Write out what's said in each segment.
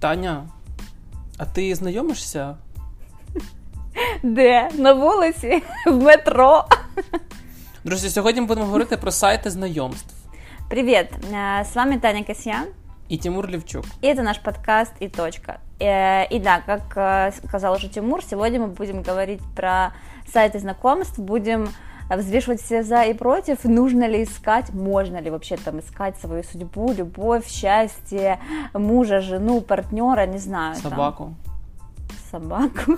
Таня, а ти знайомишся? Де? На вулиці, в метро. Друзі, сьогодні ми будемо говорити про сайти знайомств. Привет, э, с вами Таня Касьян, І Тимур Лівчук. и это наш подкаст «И точка». Э, И да, как э, сказал уже Тимур, сегодня мы будем говорить про сайты знакомств, будем взвешивать все за и против, нужно ли искать, можно ли вообще там искать свою судьбу, любовь, счастье, мужа, жену, партнера, не знаю. там, Собаку. собаку.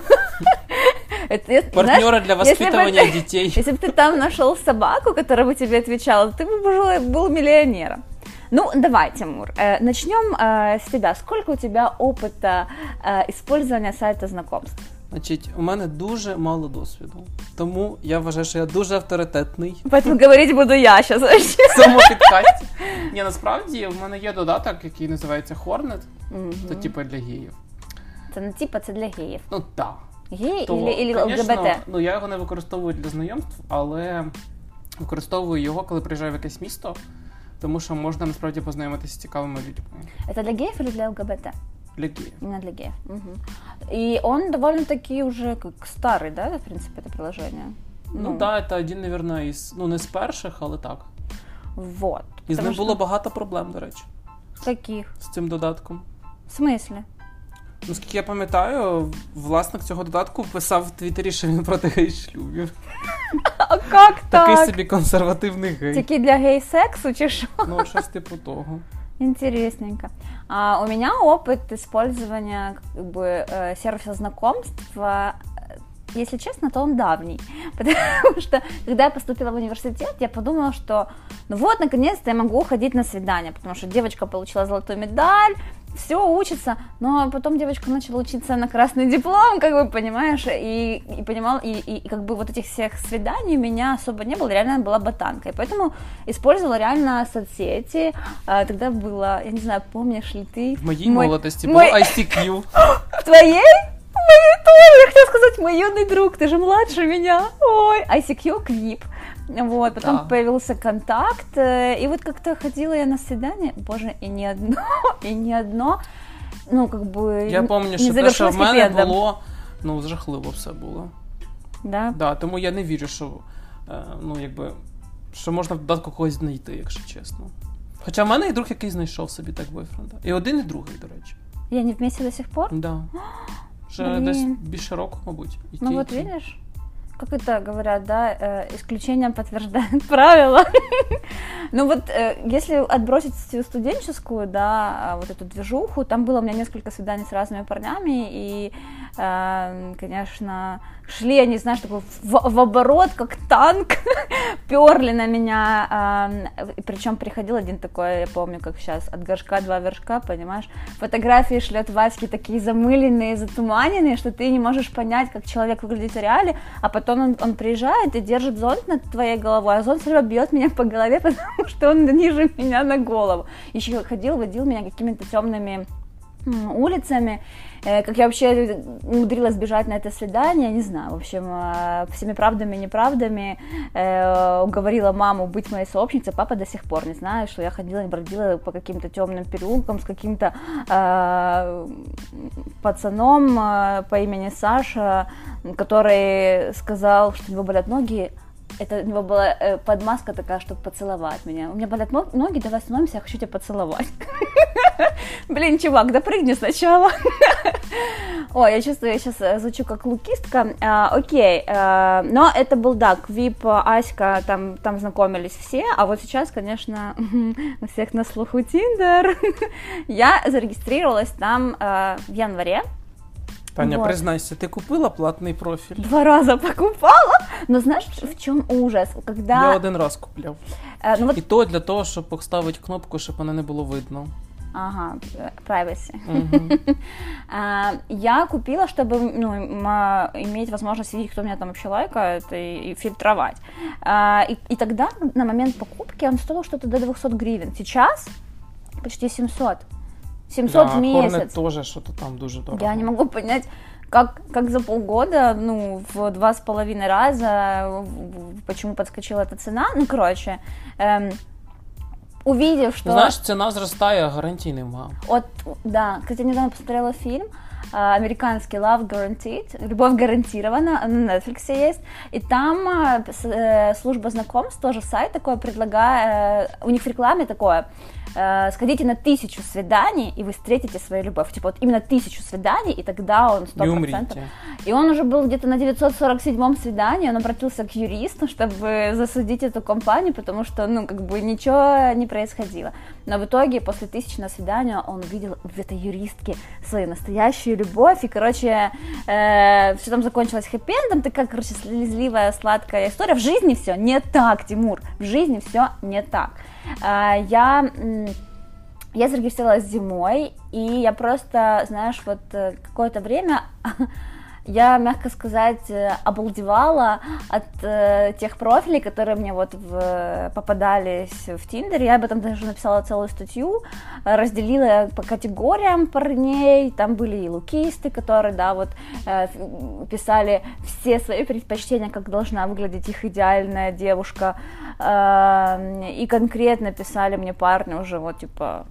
Это, я- Партнера знаешь, для если бы воспитывания детей. Если бы ты там нашел собаку, которая бы тебе отвечала, ты бы был, был миллионером. Ну, давай, Тимур, э, начнем э, с тебя. Сколько у тебя опыта э, использования сайта знакомств? Значить, у мене дуже мало досвіду. Тому я вважаю, що я дуже авторитетний Поэтому говорить буду я вообще. в цьому підкасті. Ні, насправді в мене є додаток, який називається Hornet. Це типу для геїв. Це не типа, це для геїв. Ну так. Геї То, ЛГБТ? Ну я його не використовую для знайомств, але використовую його, коли приїжджаю в якесь місто, тому що можна насправді познайомитися з цікавими людьми. Это для геев или для ЛГБТ? Для геїв. Именно для геев. Мгм. И он довольно-таки уже как старый, да, в принципе, это приложение? Ну так, це один, мабуть, із ну не з перших, але так. Вот. І з Потому ним что- було багато проблем, до речі, Каких? з цим додатком. В смысле? Наскільки я пам'ятаю, власник цього додатку писав в Твіттері, що він проти гей-шлюбів. А как Такий так? собі консервативний гей. Тільки для гей-сексу чи що? Ну, щось типу того. Интересненько. А, у меня опыт использования как бы, э, сервиса знакомств, э, если честно, то он давний. Потому что, когда я поступила в университет, я подумала, что ну вот, наконец-то я могу ходить на свидание, потому что девочка получила золотую медаль, все учится, но потом девочка начала учиться на красный диплом, как бы, понимаешь, и, и понимал, и, и, и как бы вот этих всех свиданий у меня особо не было, реально была ботанкой, поэтому использовала реально соцсети, А, тогда было, я не знаю, помнишь ли ты? В моїй мой- молодості мой- було ICQ. В твоей? В моей тоже, я хотела сказать, мой юный друг, ты же младше меня, ой, ICQ, Квип, вот, потом Да. появился контакт, э, и вот как-то ходила я на свидание, боже, и не одно, и не одно, ну, как бы... Я н- пам'ятаю, не що те, що завершилось в мене хэппи-эндом. було, ну, жахливо все було. Да, Да, тому я не вірю, що е, ну, якби, що можна в додатку когось знайти, якщо чесно. Хоча в мене є друг, який знайшов собі так бойфренда. І один, і другий, до речі. и они вместе до сих пор? Да. Вже Блін. десь більше року, мабуть. І Ну ті, і вот ті. видишь, Как это говорят, да, э, исключением подтверждает правило. ну вот э, если отбросить всю студенческую, да, а, вот эту движуху, там было у меня несколько свиданий с разными парнями, и, э, конечно, шли они, знаешь, такой в, оборот, как танк, перли на меня, причем приходил один такой, я помню, как сейчас, от горшка два вершка, понимаешь, фотографии шлет Васьки такие замыленные, затуманенные, что ты не можешь понять, как человек выглядит в реале, а потом он, он приезжает и держит зонт над твоей головой, а зонт все равно бьет меня по голове, потому что он ниже меня на голову. Еще ходил, водил меня какими-то темными улицами, Э, как я вообще умудрилась бежать на это свидание, не знаю, в общем, э, всеми правдами и неправдами э, уговорила маму быть моей сообщницей, папа до сих пор не знает, что я ходила и бродила по каким-то темным переулкам с каким-то пацаном по имени Саша, который сказал, что у него болят ноги, это у него была э, подмазка такая, чтобы поцеловать меня. У меня болят ноги, давай остановимся, я хочу тебя поцеловать. Блин, чувак, да прыгни сначала. Ой, я чувствую, я сейчас звучу как лукистка. А, окей, а, но это был, да, Квип, Аська, там, там знакомились все, а вот сейчас, конечно, у всех на слуху Тиндер. Я зарегистрировалась там а, в январе, Таня, Вот. признайся, ти купила платний профіль? два раза покупала, но знаешь, в чем ужас? Я Когда... один раз купляв. э, ну вот, І то для того, щоб поставити кнопку, щоб мене не було видно. ага, э, privacy. Мгм. А, Я купила, чтобы ну, м, а, иметь возможность видеть, кто меня там вообще лайкает и, и фильтровать. А, И, и тогда, на момент покупки, он стоил что-то до 200 гривен. Сейчас почти 700. 700 Да, в месяц. Hornet теж що-то там дуже дорого. Я не могу понять, как, как за полгода, ну, в два с половиной раза, в- в- почему подскочила эта цена. Ну, короче, эм, увидев, что... Знаєш, ціна зростає, а гарантій нема. Вот, да. Кстати, недавно посмотрела фильм а, американский Love Guaranteed, Любовь гарантирована, на Netflix есть, и там с- э, служба знакомств, тоже сайт такой предлагает, у них в рекламе такое, э, сходите на тысячу свиданий, и вы встретите свою любовь. Типа вот именно тысячу свиданий, и тогда он Не 100%. умрите. И он уже был где-то на 947-м свидании, он обратился к юристу, чтобы засудить эту компанию, потому что, ну, как бы ничего не происходило. Но в итоге, после тысячного свидания, он увидел в этой юристке свою настоящую любовь, и, короче, все там закончилось хэппи-эндом, такая, короче, слезливая, сладкая история. В жизни все не так, Тимур, в жизни все не так. А, Я м, я зарегистрировалась зимой, и я просто, знаешь, вот э, какое-то время я, мягко сказать, э, обалдевала от э, тех профилей, которые мне вот в- попадались в Тиндере. Я об этом даже написала целую статью, разделила по категориям парней. Там были и лукисты, которые, да, вот э, писали все свои предпочтения, как должна выглядеть их идеальная девушка. Э, И конкретно писали мне парни уже вот типа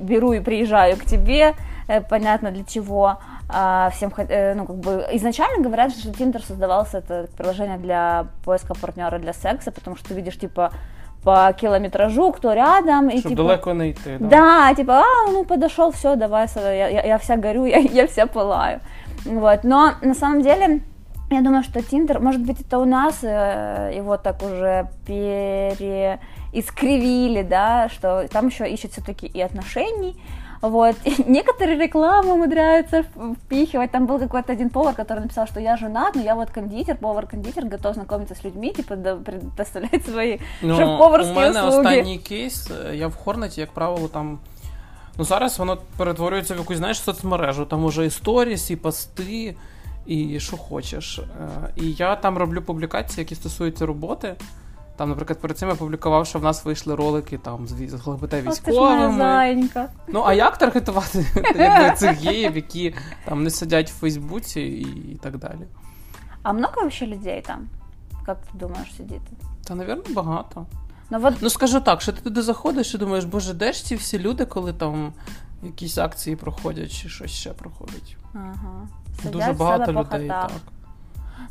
беру и приезжаю к тебе, э, понятно для чего. А, всем, э, ну, как бы, изначально говорят, что Tinder создавался, это приложение для поиска партнера для секса, потому что ты видишь, типа, по километражу, кто рядом, и Щоб типа... далеко не йти. Да. Да, типа, а, ну подошел, все, давай, я, я- я вся горю, я, я вся пылаю. Вот. Но на самом деле, я думаю, что Тиндер, может быть, это у нас э, его так уже переискривили, да, что там еще ищут все-таки и отношений. Вот. И некоторые рекламы умудряются впихивать. Там был какой-то один повар, который написал, что я женат, но я вот кондитер, повар-кондитер, готов знакомиться с людьми, типа да, предоставлять свои Ну, шеф-поварські у мене услуги. останній кейс, е, я в Хорнеті, як правило, там. Ну, зараз воно перетворюється в якусь, знаєш, соцмережу. Там уже і сторіс, і пости, і що хочеш. Е, І я там роблю публікації, які стосуються роботи. Там, наприклад, перед цим я публікував, що в нас вийшли ролики там з двома військовими. Ну, а як таргетувати цих геїв, які там не сидять в Фейсбуці і, і так далі? А много вообще людей там? Как ты думаешь, сидит? Та, напевно, багато. Ну вот, Ну скажу так, що ти туди заходиш і думаєш, боже, де ж ці всі люди, коли там якісь акції проходять чи щось ще проходить? ага, Дуже сидят в багато себе по людей, хатах. так.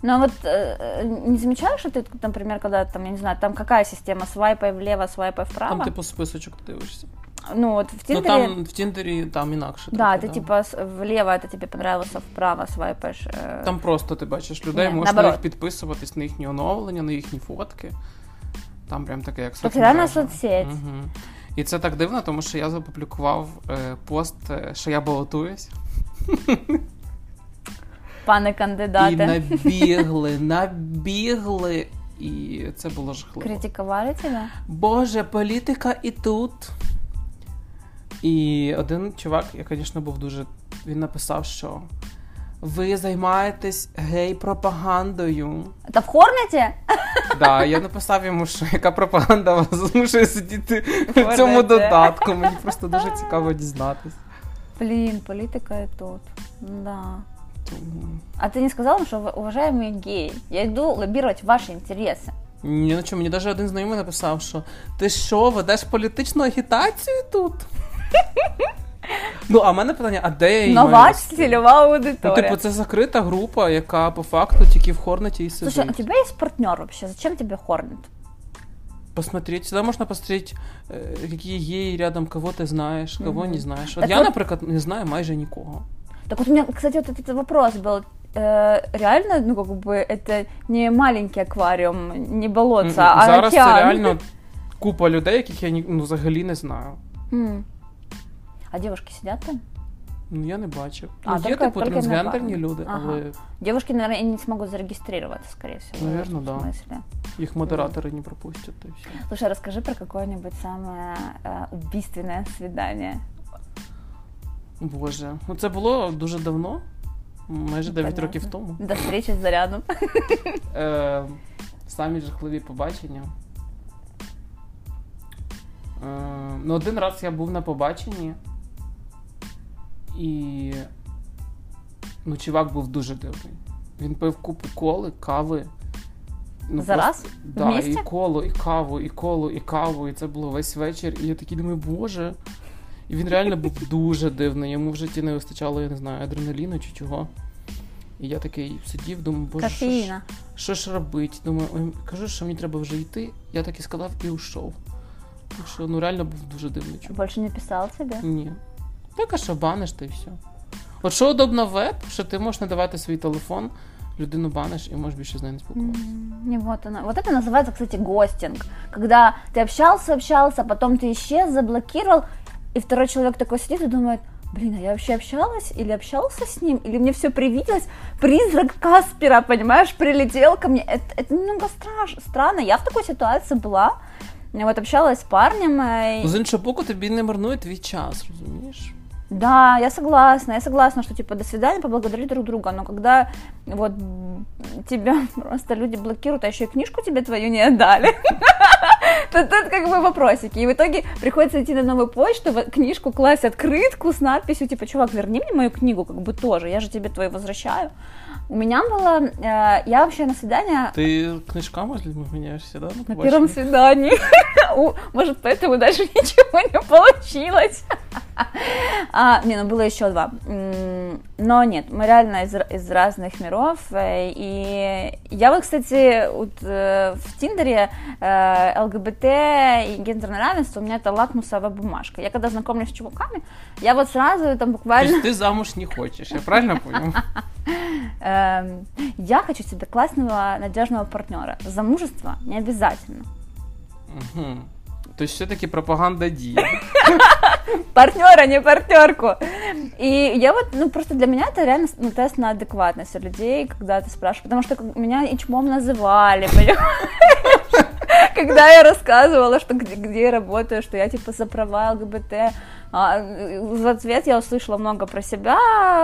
Ну вот э, э, не замечаешь, что ты, например, когда там, я не знаю, там какая система, свайпай влево, свайпай вправо? Там, типу, списочок ти дивишся. Ну вот в Ну Тиндере... там в Тіндері там інакше. Да, трохи, ты типа с- влево это тебе понравился, вправо свайпаешь. э, Там просто ти бачиш людей, Ні, можеш на наоборот. них підписуватись на їхні оновлення, на їхні фотки. Там прям таке, як Тобто реально соцмережа. соцсеть. Мгм. І це так дивно, тому що я запублікував е, пост, е, що я балотуюсь. Пане І набігли, набігли. І це було жахливо. Критиковали тебя? Боже, політика і тут. І один чувак, я, звісно, був дуже. Він написав, що ви займаєтесь гей-пропагандою. Это в Хорнете? Да, я написав йому, що яка пропаганда вас змушує сидіти в цьому Хорнете. додатку. Мені просто дуже цікаво дізнатись. Блин, политика и тут. Да. Тому... А ты не сказал, что вы- уважаемые геи, я иду лоббировать ваши интересы. Ні, ну чому, мені навіть один знайомий написав, що ти що, ведеш політичну агітацію тут? ну, а в мене питання, а де я її маю Нова вести? целевая Ну, аудитория. типу, це закрита група, яка по факту тільки в Хорнеті і сидить. Слушай, а у тебя есть партнер вообще? Зачем тебе Хорнет? Посмотреть. Всегда можно посмотреть, э, какие геи рядом, кого ты знаешь, кого Мгм. не знаешь. От Так я, вот- наприклад, не знаю майже нікого. Так вот у меня, кстати, вот этот вопрос был. Э, реально, ну, как бы, это не маленький аквариум, не болотце, М-м. а Зараз океан. це реально купа людей, яких я ні- ну, взагалі не знаю. М. А девушки сидят там? Ну, я не бачив. А, ну, є, тільки- типу, тільки трансгендерні люди, Ага. але Девушки, наверное, не смогут зарегистрироваться, скорее всего. Наверно, да. смысле. їх модератори не пропустять. Й все. Слушай, расскажи про какое-нибудь самое э, убийственное свидание. Боже. Ну це було дуже давно, майже 9 Понятно. років тому. До встречи с зарядом. Е, самі жахливі побачення. Е, ну, один раз я був на побаченні, і ну, чувак був дуже дивний. Він пив купу коли, кави Ну, За раз? Да, і коло, і каву, і коло, і каву, і це було весь вечір. І я такий думаю, боже. І він реально був дуже дивний. Йому в житті не вистачало, я не знаю, адреналіну чи чого. І я такий сидів, думаю, боже, що ж, що ж робить? Думаю, ой, кажу, що мені треба вже йти. Я так і сказав і ушов. Так що ну реально був дуже дивний чувак. Больше не писал тебе? Ні. Так, а що баниш, та й все. От що удобно в веб, що ти можеш надавати свій телефон, людину баниш і можеш більше з нею не спілкуватися. М, Не вот она. Вот это называется, кстати, гостинг. Когда ты общался, общался, потом ты исчез, заблокировал, и второй человек такой сидит и думает, блин, а я вообще общалась или общался с ним, или мне все привиделось? Призрак Каспера, понимаешь, прилетел ко мне. Это, это немного страш, странно. Я в такой ситуации была. Я вот общалась с парнем, э, Ну, з іншого боку, тобі не марнує твій час, розумієш? Да, я согласна, я согласна, что типа до свидания, поблагодари друг друга, но когда вот м, тебя просто люди блокируют, а еще и книжку тебе твою не отдали, то тут как бы вопросики. И в итоге приходится идти на новую почту, в книжку класть открытку с надписью типа, чувак, верни мне мою книгу, как бы тоже, я же тебе твою возвращаю. У меня было, э, я вообще на свидание Ти книжками з людьми міняєшся, да? На, на побаченні? первом свидании. У, Может, поэтому даже ничего не получилось. А, не, ну было еще два. Но нет, мы реально из, из разных миров. э, И я вот, кстати, вот, э, в Тиндере э, ЛГБТ и гендерное равенство у меня это лакмусовая бумажка. Я когда знакомлюсь с чуваками, я вот сразу там буквально... Тобто ти замуж не хочеш, я правильно понял? эм, Я хочу себе классного, надежного партнера. Замужество не обязательно. Угу. Тобто все-таки пропаганда діє. партнера, не партнерку. И я вот, ну, просто для меня это реально ну, тест на адекватность у людей, когда ты спрашиваешь, потому что как- меня и чмом называли, понимаешь? Когда я рассказывала, что где, где я работаю, что я типа за права ЛГБТ, а, в ответ я услышала много про себя,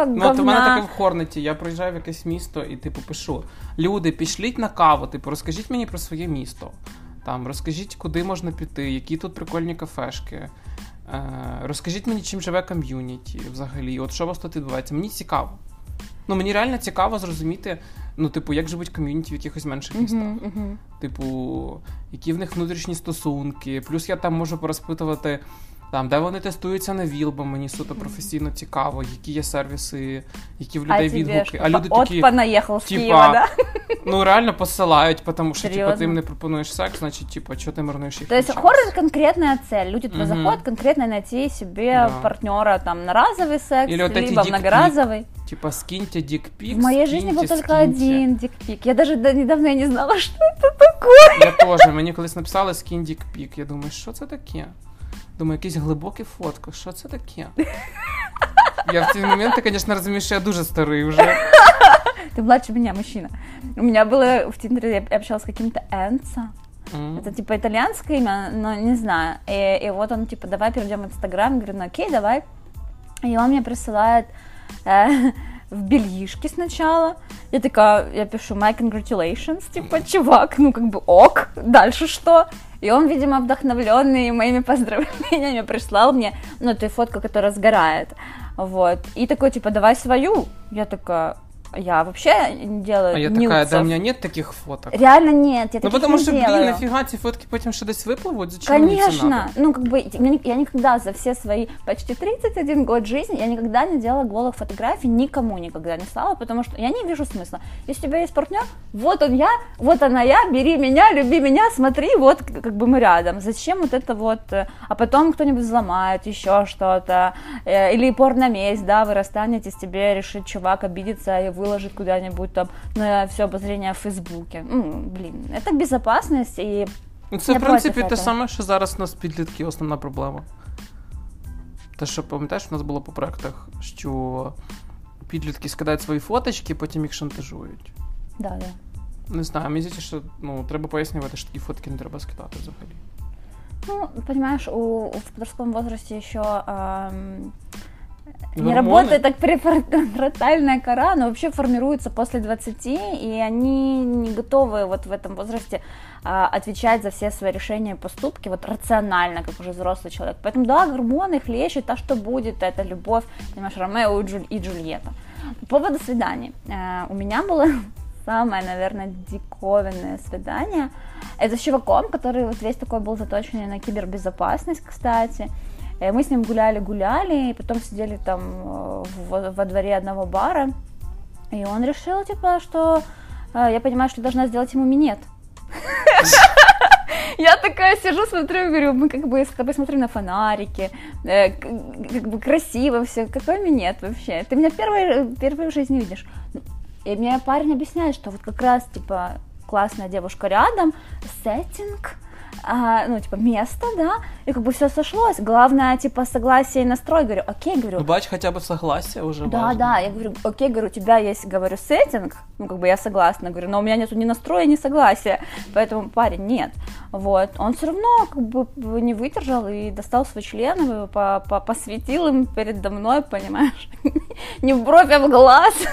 Ну, от у мене говна. таке в Хорнеті. Я приїжджаю в якесь місто і типу пишу: люди, пішліть на каву, типу, розкажіть мені про своє місто. Там розкажіть, куди можна піти, які тут прикольні кафешки. Е, розкажіть мені, чим живе ком'юніті взагалі. От що у вас тут відбувається? Мені цікаво. Ну, мені реально цікаво зрозуміти, ну, типу, як живуть ком'юніті в якихось менших містах. Мгм, мгм. Типу, які в них внутрішні стосунки. Плюс я там можу порозпитувати, там, де вони тестуються на ВІЛ, бо мені суто професійно цікаво, які є сервіси, які в А людей тебе відгуки. что, А люди от такі, понаехал с типа, Киева, да? ну реально посилають, тому що типу, ти Серйозно? їм не пропонуєш секс, значить, типу, що ти марнуєш їх То есть час? хоррор это конкретная цель. Люди туда Мгм. заходят конкретно найти себе Да. партнера там на разовый секс, Или вот эти либо дикпик. многоразовый. Типа, скиньте дикпік, В моей жизни был скиньте, только скиньте. один дикпик. Я даже до недавно я не знала, что это такое. Я теж. Мені колись написали скинь дікпік. Я думаю, що це таке? Думаю, якісь глибокі фотки, що це таке? Я в ці моменти, звісно, розумію, що я дуже старий вже. Ты младше меня, мужчина. У меня было в Тиндере, я общалась с каким-то Энцо. М. Это типа итальянское имя, но не знаю. И, и вот он типа, давай перейдем в Инстаграм. Я говорю, ну окей, давай. И он мне присылает э, в бельишке сначала. Я такая, я пишу, my congratulations, типа, чувак, ну как бы ок, дальше что? И он, видимо, вдохновленный моими поздравлениями прислал мне, ну, эту фотку, которая сгорает, вот. И такой, типа, давай свою. Я такая, я вообще не делаю А я така, да, нюцев. у мене нет таких фоток. Реально нет, я Ну, таких потому не что, блин, делаю. нафига ці фотки потім ще десь випливуть? Зачем мені це Конечно, надо? ну как бы я ни- я никогда за все свои почти 31 год жизни я никогда не делала голых фотографий, никому никогда не слала, потому что я не вижу смысла. Если у тебя есть партнер, вот он я, вот она я, бери меня, люби меня, смотри, вот к- как бы мы рядом. Зачем вот это вот, э, а потом кто-нибудь взломает, еще что-то, э, или порноместь, да, вы расстанетесь, тебе решит чувак обидеться и выложит куда-нибудь там на все обозрение в Фейсбуке. Ну, блин, это безопасность и Ну, це, Я в принципі, проти те цього. саме, що зараз у нас підлітки основна проблема. Те, що пам'ятаєш, у нас було по проектах, що підлітки скидають свої фоточки, потім їх шантажують. да, да. Не знаю, мені здається, що ну, треба пояснювати, що такі фотки не треба скидати взагалі. Ну, понимаешь, у, в подростковом возрасте еще эм, не работает так префронтальная кора, но вообще формируется после 20, и они не готовы вот в этом возрасте а, отвечать за все свои решения и поступки вот рационально, как уже взрослый человек. Поэтому да, гормоны хлещут, а что будет, это любовь, понимаешь, Ромео и, Джуль- и Джульетта. По поводу свиданий. Э, у меня было самое, наверное, диковинное свидание. Это с чуваком, который вот весь такой был заточенный на кибербезопасность, кстати. И мы с ним гуляли-гуляли, и потом сидели там э, во, во дворе одного бара. И он решил, типа, что э, я понимаю, что должна сделать ему минет. Я такая сижу, смотрю, говорю, мы как бы с тобой смотрим на фонарики, э, как бы красиво все, какой минет вообще? Ты меня первый, первый в жизни видишь. И мне парень объясняет, что вот как раз, типа, классная девушка рядом, сеттинг, а, ну, типа, место, да, и как бы все сошлось. Главное, типа, согласие и настрой. Говорю, окей, говорю. Ну, бач, хотя бы согласие уже Да, важно. да, я говорю, окей, говорю, у тебя есть, говорю, сеттинг, ну, как бы я согласна, говорю, но у меня нету ни настроя, ни согласия, поэтому, парень, нет. Вот, он все равно, как бы, не выдержал и достал свой член, по -по посветил им передо мной, понимаешь, не в бровь, а в глаз.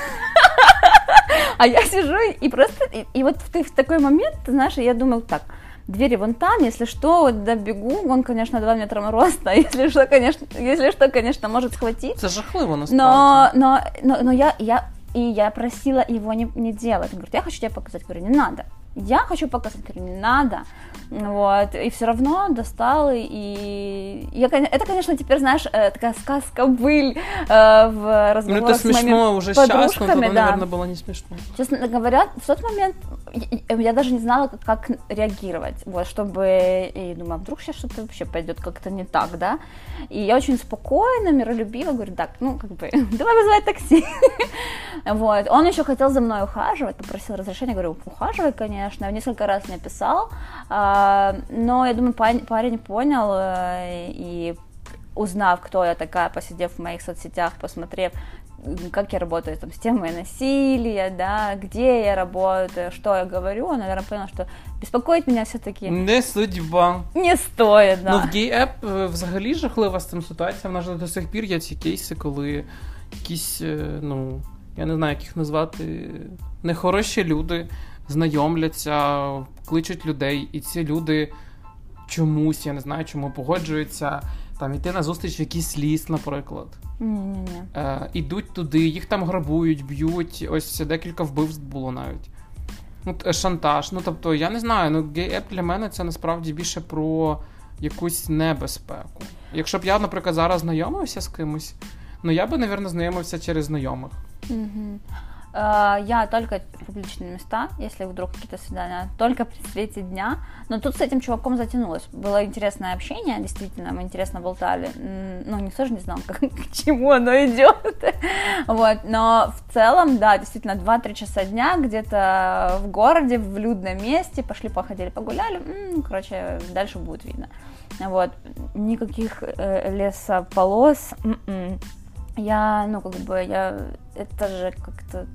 А я сижу и просто, и, и вот ты в такой момент, ты знаешь, я думаю, так, двери вон там, если что, вот добегу, он, конечно, 2 метра роста, если что, конечно, если что, конечно, может схватить. Це жахливо Но, насправді. но, но, но я, я, и я просила его не, не делать. Он говорит, я хочу тебе показать. Говорю, не надо. Я хочу показать, говорю, не надо. Вот, и все равно достал, и я, это, конечно, теперь, знаешь, э, такая сказка-быль э, в Ну, разговорах это с моими смешно уже сейчас, но подружками, тогда, да. наверное, было не смешно. Честно говоря, в тот момент я, я даже не знала, как, как реагировать, вот, чтобы, и думаю, а вдруг сейчас что-то вообще пойдет как-то не так, да, и я очень спокойно, миролюбиво говорю, так, ну, как бы, давай вызывай такси, вот, он еще хотел за мной ухаживать, попросил разрешения, говорю, ухаживай, конечно, несколько раз мне писал, а, но я думаю, парень, парень понял, э, и узнав, кто я такая, посидев в моих соцсетях, посмотрев, м, как я работаю там, с темой насилия, да, где я работаю, что я говорю, он, наверное, понял, что беспокоить меня все-таки Не судьба. не стоит, да. Ну, в гей-еп е, взагалі жахлива з цим ситуація. В нас же до сих пір є ці кейси, коли якісь, е, ну, я не знаю, як їх назвати, нехороші люди знайомляться, кличуть людей, і ці люди чомусь, я не знаю, чому погоджуються там іти на зустріч в якийсь ліс, наприклад. Ні-ні-ні. Е, ідуть туди, їх там грабують, б'ють. Ось декілька вбивств було навіть. Ну, шантаж. Ну, тобто, я не знаю, ну гей-еп для мене це насправді більше про якусь небезпеку. Якщо б я, наприклад, зараз знайомився з кимось, ну я би, напевно, знайомився через знайомих. Мгм. А, Я только публичные места, если вдруг какие-то свидания, только при свете дня. Но тут с этим чуваком затянулось. Было интересное общение, действительно, мы интересно болтали. Ну, никто же не знал, как, к чему оно идет. Вот. Но в целом, да, действительно, 2-3 часа дня где-то в городе, в людном месте, пошли, походили, погуляли. М, Короче, дальше будет видно. Вот. Никаких э, лесополос. м-м. Я, ну, как бы, я, это же как-то,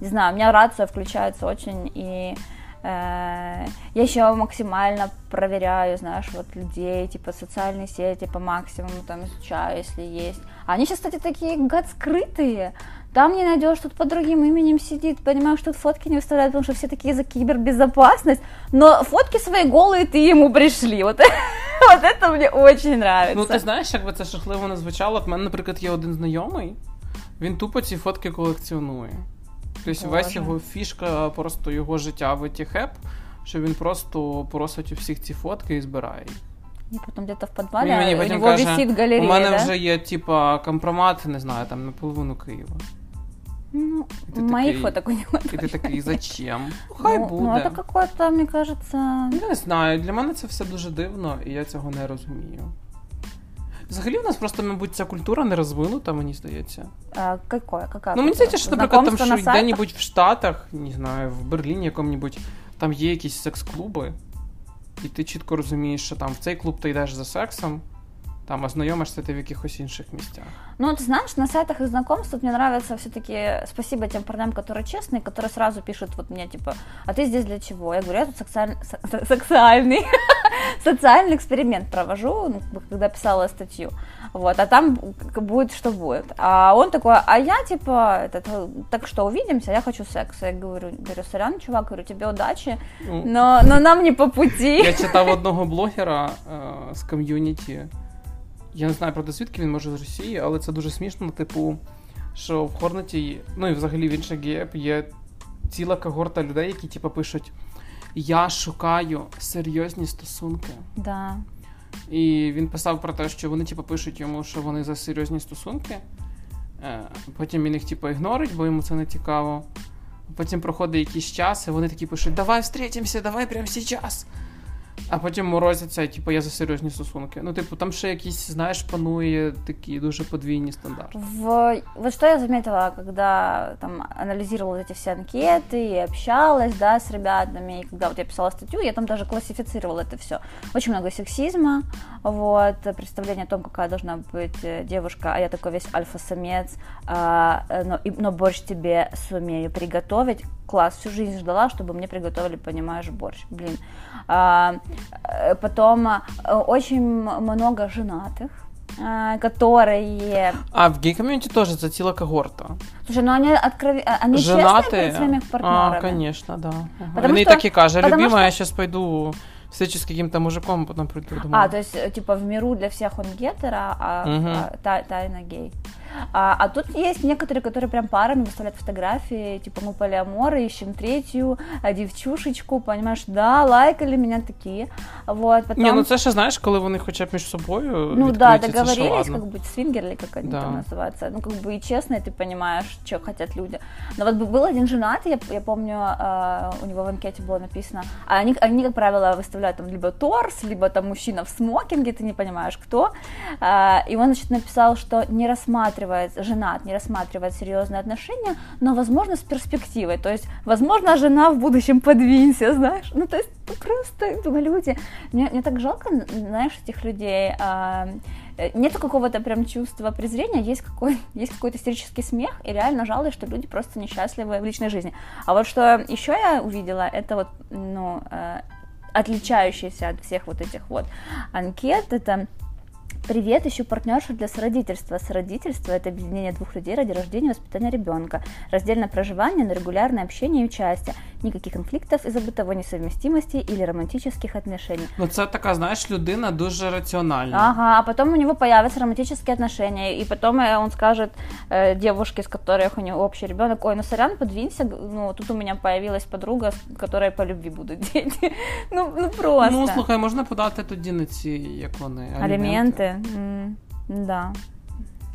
не знаю, у меня рация включается очень, и э, я еще максимально проверяю, знаешь, вот людей, типа, социальные сети по максимуму, там, изучаю, если есть. А они сейчас, кстати, такие, гад, скрытые, там не найдешь, тут под другим именем сидит, понимаешь, тут фотки не выставляют, потому что все такие за кибербезопасность, но фотки свои голые ты ему пришли, вот, вот это мне очень нравится. Ну, ти знаєш, як би це жахливо не звучало. В мене, наприклад, є один знайомий, він тупо ці фотки колекціонує. Тобто весь його фішка, просто його життя в етіхеп, що він просто просить у всіх ці фотки і збирає. їх. И потом где-то в Він подвале мені у потім него каже, висит галерея, у мене да? вже є, типа, компромат, не знаю, там на половину Києва. Ну, И ты моих такой- фоток у него ти тоже такий, зачем? Ну, Хай ну, буде. Ну, это какое-то, мне кажется... Я не знаю, для мене це все дуже дивно, і я цього не розумію. Взагалі, в нас просто, мабуть, ця культура не розвинута, мені здається. а, какое? Какая Ну, мені здається, що, наприклад, там що на де-небудь в Штатах, не знаю, в Берліні якому-небудь, там є якісь секс-клуби, і ти чітко розумієш, що там в цей клуб ти йдеш за сексом, там, а знайомишся ти в якихось інших місцях. Ну, ты знаешь, на сайтах и знакомств мне нравится все-таки спасибо тем парням, которые честные, которые сразу пишут вот мне, типа, а ты здесь для чего? Я говорю, я тут сексуаль- со- сексуальный, социальный эксперимент провожу, ну, как бы, когда писала статью, вот, а там как будет, что будет. А он такой, а я, типа, этот, так что, увидимся, я хочу секса. Я говорю, говорю, сорян, чувак, говорю, тебе удачи, Ну, но, но нам не по пути. Я читав одного блогера е, з ком'юніті. Я не знаю, правда, звідки він може з Росії, але це дуже смішно, типу, що в Хорнеті, ну і взагалі в інших геїв є ціла когорта людей, які типу, пишуть: Я шукаю серйозні стосунки. Да. І він писав про те, що вони типу, пишуть йому, що вони за серйозні стосунки. Е, Потім він їх типу, ігнорить, бо йому це не цікаво. Потім проходить якийсь час, і вони такі пишуть: Давай встретимся, давай прямо зараз. А потім морозяться, типу, я за серйозні стосунки. Ну, типу, там ще якісь, знаєш, панує такі дуже подвійні стандарти. В... Вот что я заметила, когда там анализировала эти все анкеты и общалась, да, с ребятами, и когда вот я писала статью, я там даже классифицировала это все. Очень много сексизма, вот, представление о том, какая должна быть э, девушка, а я такой весь альфа-самец, а, э, но, и, но борщ тебе сумею приготовить. Класс, всю жизнь ждала, чтобы мне приготовили, понимаешь, борщ. Блин. А, э, потом э, очень много женатых, а, которые... А в гей-комьюнити тоже це ціла когорта. Слушай, ну они, откров... они честные перед своими партнерами. А, конечно, да. Потому Они что- так и кажут, любимая, что- я сейчас пойду встречу с каким-то мужиком, потом приду домой. А, то есть, э, типа, в миру для всех он гетеро, а, Мгм. а та- тайна гей. А, а тут есть некоторые, которые прям парами выставляют фотографии, типа, мы полиаморы, ищем третью, а, девчушечку, понимаешь, да, лайкали меня такие, вот, потом... Ні, ну це ще знаєш, коли вони хоча б між собою. Ну да, відкриті, це ще договорились, ладно. как бы свингерли, как они Да. там называются. Ну, как бы и честно, и ты понимаешь, что хотят люди. Но вот был один женатый, я, я помню, э, у него в анкете было написано, а они, они, как правило, выставляют там либо торс, либо там мужчина в смокинге, ты не понимаешь, кто. А, и он, значит, написал, что не рассматривает, женат, не рассматривает серьезные отношения, но, возможно, с перспективой. То есть, возможно, жена в будущем подвинься, знаешь. Ну, то есть, ну, просто, думаю, люди, мне, мне так жалко, знаешь, этих людей. а, э, Нету какого-то прям чувства презрения, есть, какой, есть какой-то истерический смех, и реально жалуюсь, что люди просто несчастливы в личной жизни. А вот что еще я увидела, это вот, ну, э, отличающийся от всех вот этих вот анкет, это Привет, ищу партнершу для сородительства. Сородительство – это объединение двух людей ради рождения и воспитания ребенка. Раздельное проживание, но регулярное общение и участие. Никаких конфликтов из-за бытовой несовместимости или романтических отношений. Ну це така, знаєш, людина дуже раціональна. Ага, а потом у него появятся романтические отношения, и потом э, он скажет э, девушке, с которой у него общий ребенок, ой, ну сорян, подвинься, г- ну тут у меня появилась подруга, с которой по любви будут дети. Ну, ну просто. Ну, слухай, можна подати тоді на ці, як вони, Алименты. М, Да.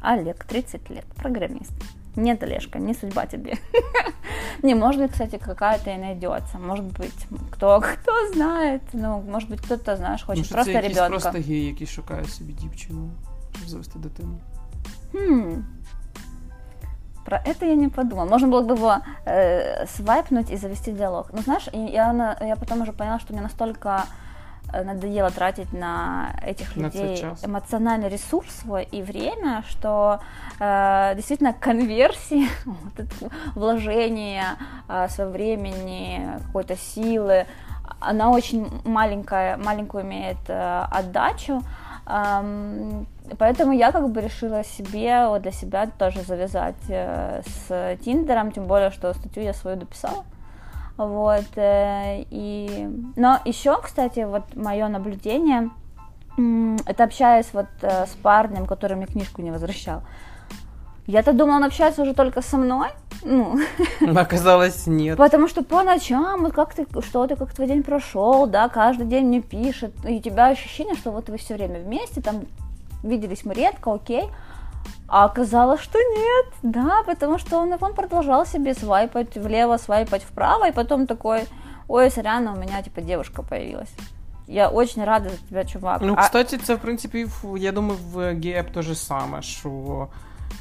Олег, 30 лет, программист. Нет, Олежка, не судьба тебе. Не, может быть, кстати, какая-то и найдется. Может быть, кто, кто знает. Ну, может быть, кто-то, знаешь, Ну, хочет що просто це якийсь ребенка. просто гей, який шукає собі дівчину, щоб завести дитину. Хм. Про это я не подумала. Можно было бы его э, свайпнуть и завести диалог. Но знаешь, и я, на- я потом уже поняла, что мне настолько э, надоело тратить на этих На людей час. эмоциональный ресурс свой и время, что э, действительно конверсии, вот это вложение э, своего времени, какой-то силы, она очень маленькая, маленькую имеет э, отдачу. Ам, Поэтому я как бы решила себе, вот для себя тоже завязать э, с Тиндером, тем более, что статью я свою дописала. Вот, э, и... Но еще, кстати, вот мое наблюдение, это общаясь вот э, с парнем, который мне книжку не возвращал. Я-то думала, он общается уже только со мной, ну, Оказалось, ні. Потому что по ночам, вот как ты, что ты, как твой день прошел, да, каждый день мне пишет, и у тебя ощущение, что вот вы все время вместе, там, виделись мы редко, окей, а оказалось, что нет, да, потому что он, он продолжал себе свайпать влево, свайпать вправо, и потом такой, ой, сорян, у меня, типа, девушка появилась. Я очень рада за тебя, чувак. Ну, А- кстати, це в принципі, в- я думаю, в геап те же саме, що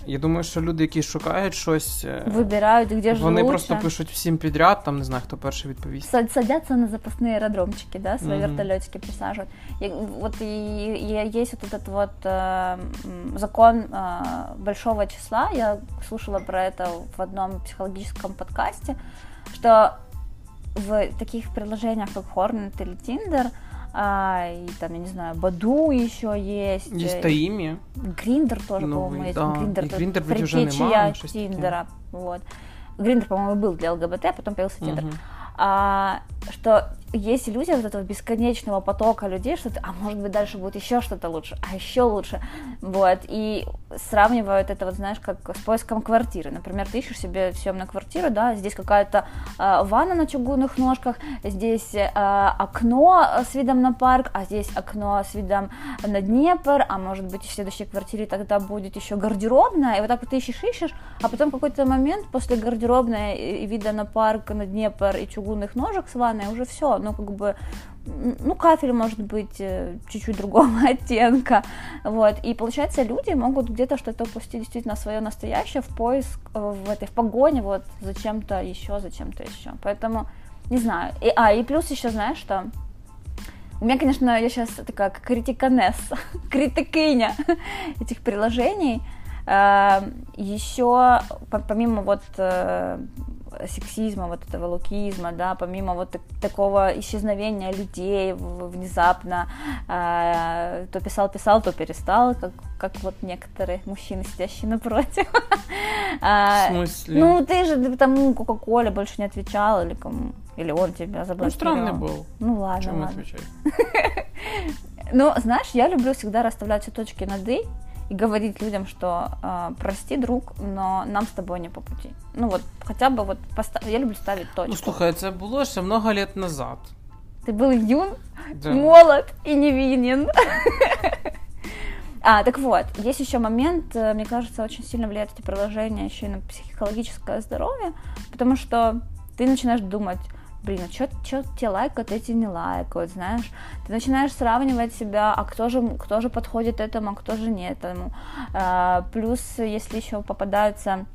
я думаю, що люди, які шукають щось, е, Выбирают, где же вони лучше. просто пишуть всім підряд, там не знаю, хто перший відповість. Сад- садятся на запасные аэродромчики, да, свои Мгм. вертолетики присаживают. И вот и, и есть вот этот вот э, м, закон э, большого числа. Я слушала про это в одном психологическом подкасте, что в таких приложениях, как Hornet или Tinder, а, и там, я не знаю, Баду еще есть. Є э, таїмі. Гриндер тоже, Новый, по-моему, есть. да. Гриндер, И это Grindr вроде уже предтечия нема, щось таке. Тиндера. Вот. Гриндер, по-моему, был для ЛГБТ, а потом появился Тиндер. Мгм. а, что есть иллюзия вот этого бесконечного потока людей, что ты, а может быть дальше будет еще что-то лучше, а еще лучше, вот, и сравнивают это, вот знаешь, как с поиском квартиры, например, ты ищешь себе съемную квартиру, да, здесь какая-то э, ванна на чугунных ножках, здесь э, окно с видом на парк, а здесь окно с видом на Днепр, а может быть в следующей квартире тогда будет еще гардеробная, и вот так вот ты ищешь, ищешь, а потом какой-то момент после гардеробной и вида на парк, на Днепр и чугунных ножек с ванной уже все, ну, как бы, ну, кафель может быть э, чуть-чуть другого оттенка, вот, и получается, люди могут где-то что-то упустить действительно свое настоящее в поиск, э, в этой, в погоне, вот, за чем-то еще, за чем-то еще, поэтому, не знаю, и, а, и плюс еще, знаешь, что? У меня, конечно, я сейчас такая критиканесса, критикиня этих приложений, э, еще помимо вот сексизма, вот этого лукизма, да, помимо вот так, такого исчезновения людей внезапно, э, то писал, писал, то перестал, как, как вот некоторые мужчины, сидящие напротив. А, В смысле? Ну, ты же тому Кока-Коле больше не отвечал, или кому? Или он тебя заблокировал? Ну, странный был. Ну, ладно, Чем ладно. Ну, знаешь, я люблю всегда расставлять все точки над «и», и говорить людям, что э, прости, друг, но нам с тобой не по пути. Ну вот, хотя бы вот, поста... я люблю ставить точку. Ну, слухай, це було ще много лет назад. Ты был юн, Да. молод и невинен. А, так вот, есть еще момент, э, мне кажется, очень сильно влияют эти приложения еще и на психологическое здоровье, потому что ты начинаешь думать, блин, а что те лайкают, эти не лайкают, знаешь, ты начинаешь сравнивать себя, а кто же, кто же подходит этому, а кто же не этому, А, плюс, если еще попадаются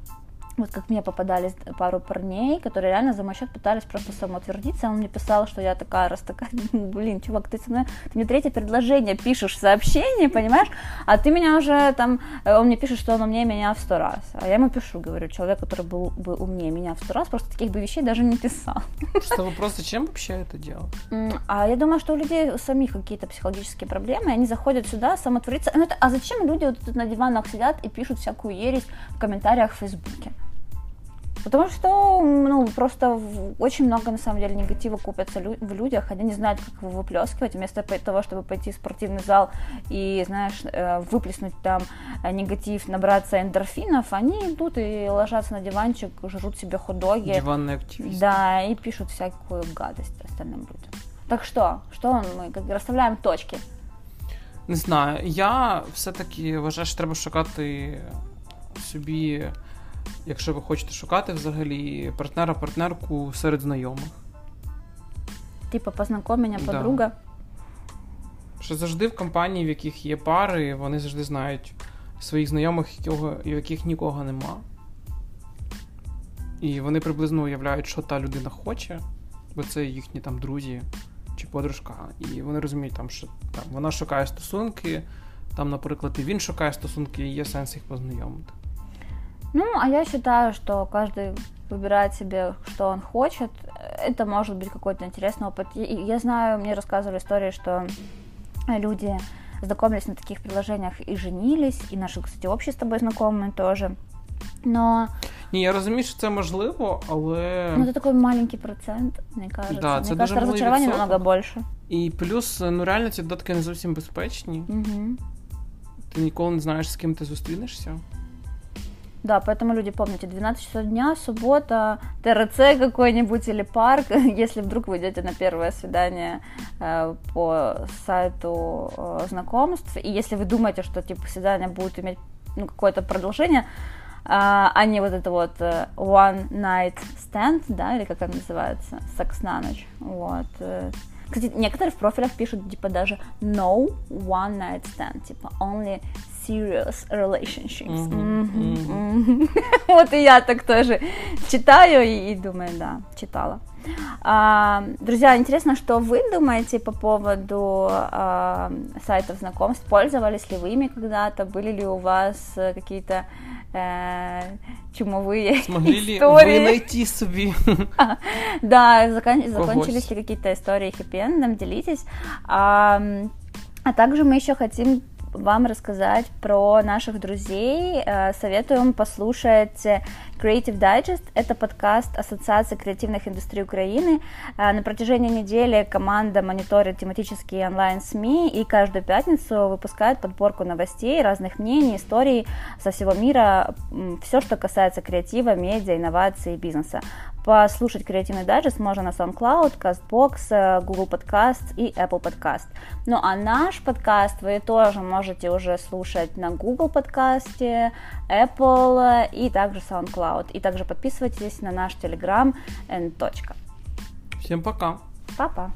вот как мне попадались пару парней, которые реально за мой счет пытались просто самоутвердиться. Он мне писал, что я такая, раз такая, блин, чувак, ты со мной, ты мне третье предложение пишешь в сообщении, понимаешь? А ты меня уже там, э, он мне пишет, что он умнее меня в сто раз. А я ему пишу, говорю, человек, который был бы умнее меня в сто раз, просто таких бы вещей даже не писал. Что вопрос, зачем вообще это делать? М, А я думаю, что у людей у самих какие-то психологические проблемы, они заходят сюда самотвориться. Ну, а зачем люди вот тут на диванах сидят и пишут всякую ересь в комментариях в Фейсбуке? Потому что, ну, просто очень много, на самом деле, негатива купятся лю- в людях, они не знают, как его выплескивать, вместо того, чтобы пойти в спортивный зал и, знаешь, э, выплеснуть там э, негатив, набраться эндорфинов, они идут и ложатся на диванчик, жрут себе хот-доги. Диванний активіст. Да, и пишут всякую гадость остальным людям. Так что, что мы как расставляем точки? Не знаю. Я все-таки вважаю, що треба шукати собі, якщо ви хочете шукати взагалі партнера, партнерку серед знайомих. Типа, познакомь меня, Да. подруга. Що завжди в компанії, в яких є пари, вони завжди знають своїх знайомих, якого, в яких нікого нема. І вони приблизно уявляють, що та людина хоче, бо це їхні там друзі чи подружка. І вони розуміють, там, що там, вона шукає стосунки, там, наприклад, і він шукає стосунки, і є сенс їх познайомити. Ну, а я считаю, что каждый выбирает себе, что он хочет. Это может быть какой-то интересный опыт. И и я знаю, мне рассказывали истории, что люди знакомились на таких приложениях и женились, и наши, кстати, общие с тобой знакомые тоже. Но Ні, я розумію, що це можливо, але. ну, это такой маленький процент, мне кажется. Да, мне це кажется, дуже малий разочарование відсоток. намного больше. І плюс, ну реально ці додатки не зовсім безпечні. Мгм. Ти ніколи не знаєш, з ким ти зустрінешся. Да, поэтому люди помните, 12 часов дня, суббота, ТРЦ какой-нибудь или парк, если вдруг вы идете на первое свидание э, по сайту э, знакомств, и если вы думаете, что типа свидание будет иметь ну, какое-то продолжение, а, а не вот это вот э, one night stand, да, или как это называется, секс на ночь, вот. э. Кстати, некоторые в профилях пишут, типа, даже no one night stand, типа, only serious relationships. Мгм, Мгм, мгм. Вот и я так тоже читаю и, и думаю, да, читала. А, друзья, интересно, что вы думаете по поводу а, сайтов знакомств? Пользовались ли вы ими когда-то? Были ли у вас э, какие-то э, чумовые Змогли ли ви истории? знайти собі? Да, закон- закончились ли какие-то истории хэппи-эндом, делитесь. А, а также мы еще хотим вам рассказать про наших друзей. Э, советуем послушать Creative Digest. Это подкаст Ассоциации креативных индустрий Украины. Э, на протяжении недели команда мониторит тематические онлайн-СМИ и каждую пятницу выпускает подборку новостей, разных мнений, историй со всего мира, все, что касается креатива, медиа, инноваций и бизнеса. Послушать креативный дайджест можно на SoundCloud, CastBox, э, Google Podcast и Apple Podcast. Ну а наш подкаст вы тоже можете уже слушать на Google подкасте, Apple и также SoundCloud. И также подписывайтесь на наш Telegram and. Всем пока. Пока.